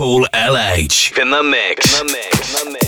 Paul LH in the mix. In the mix. In the mix.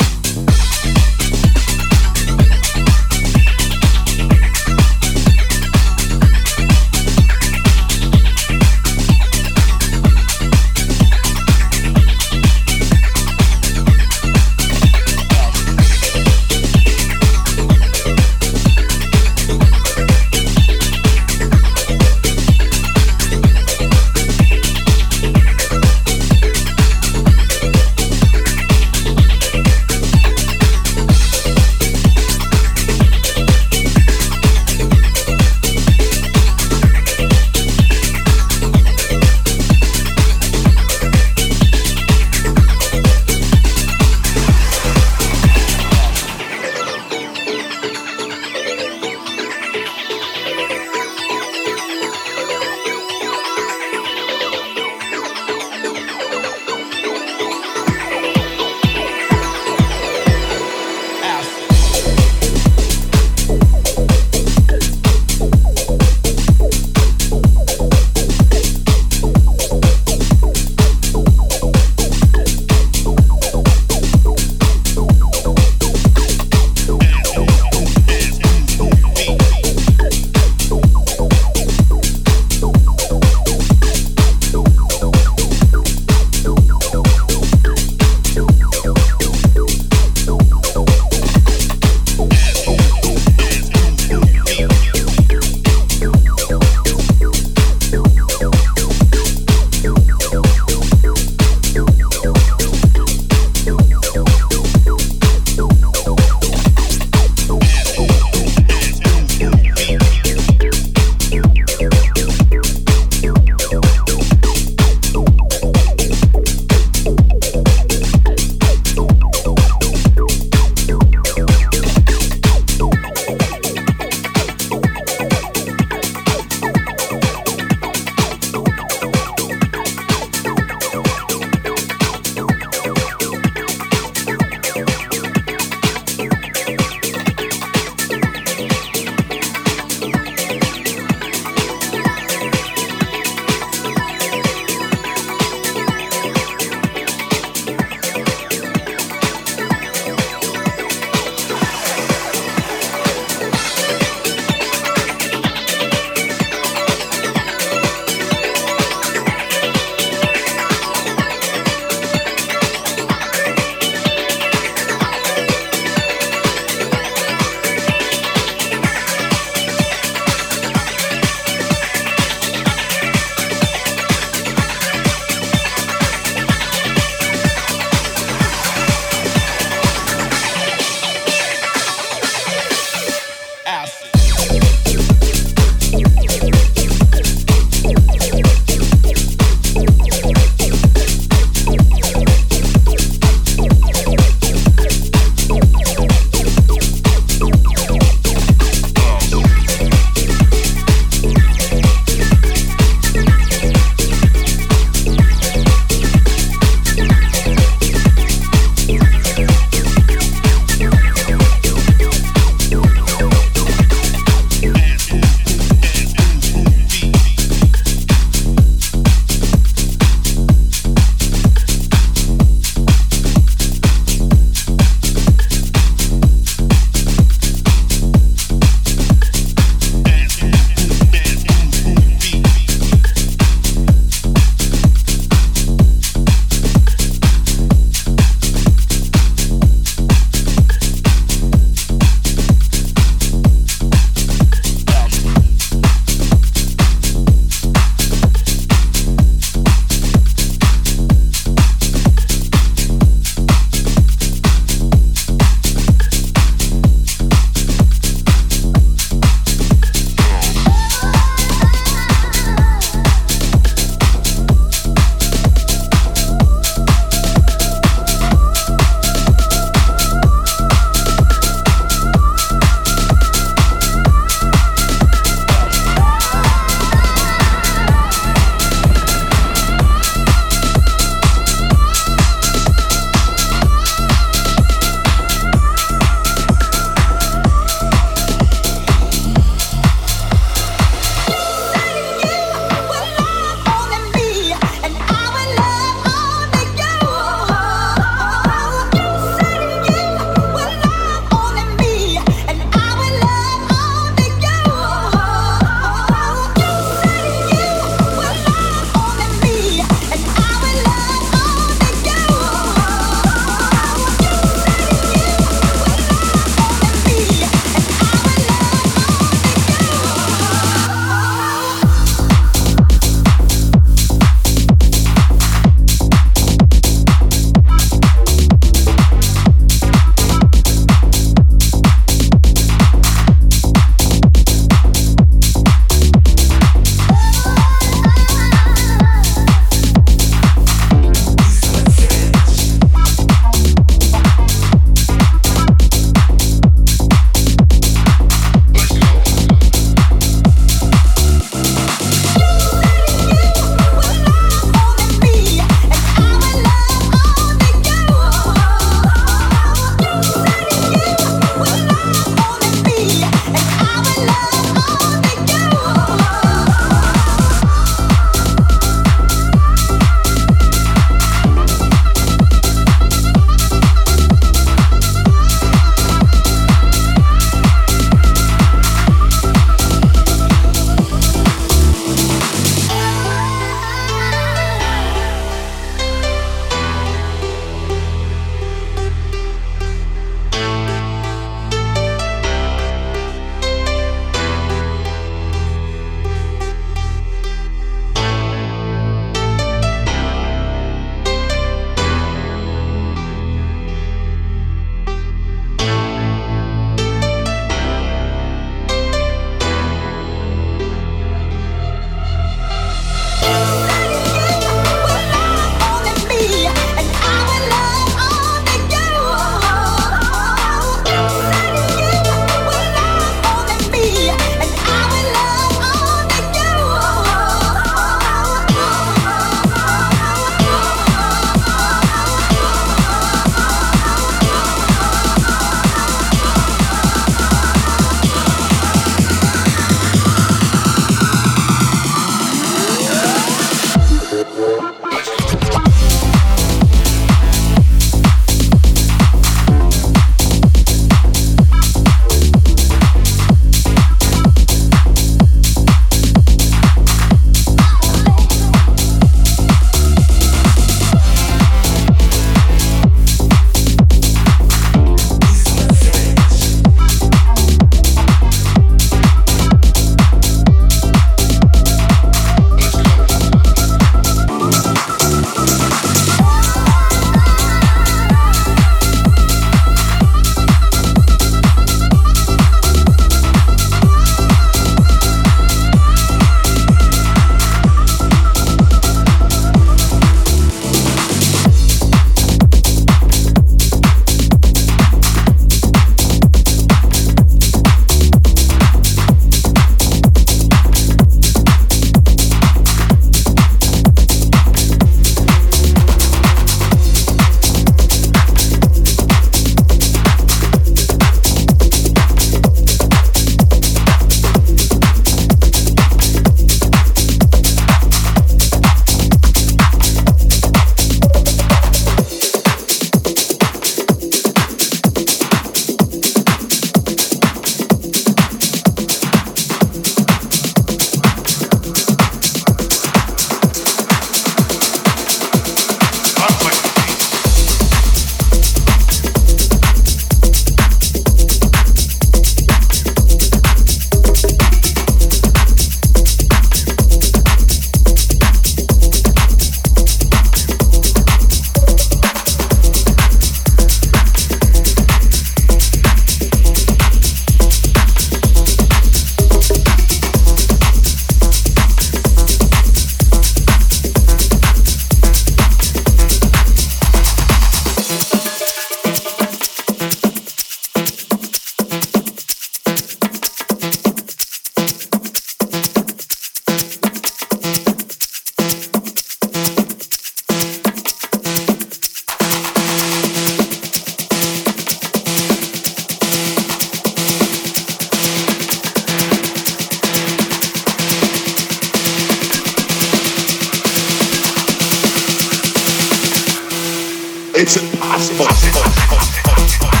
It's impossible.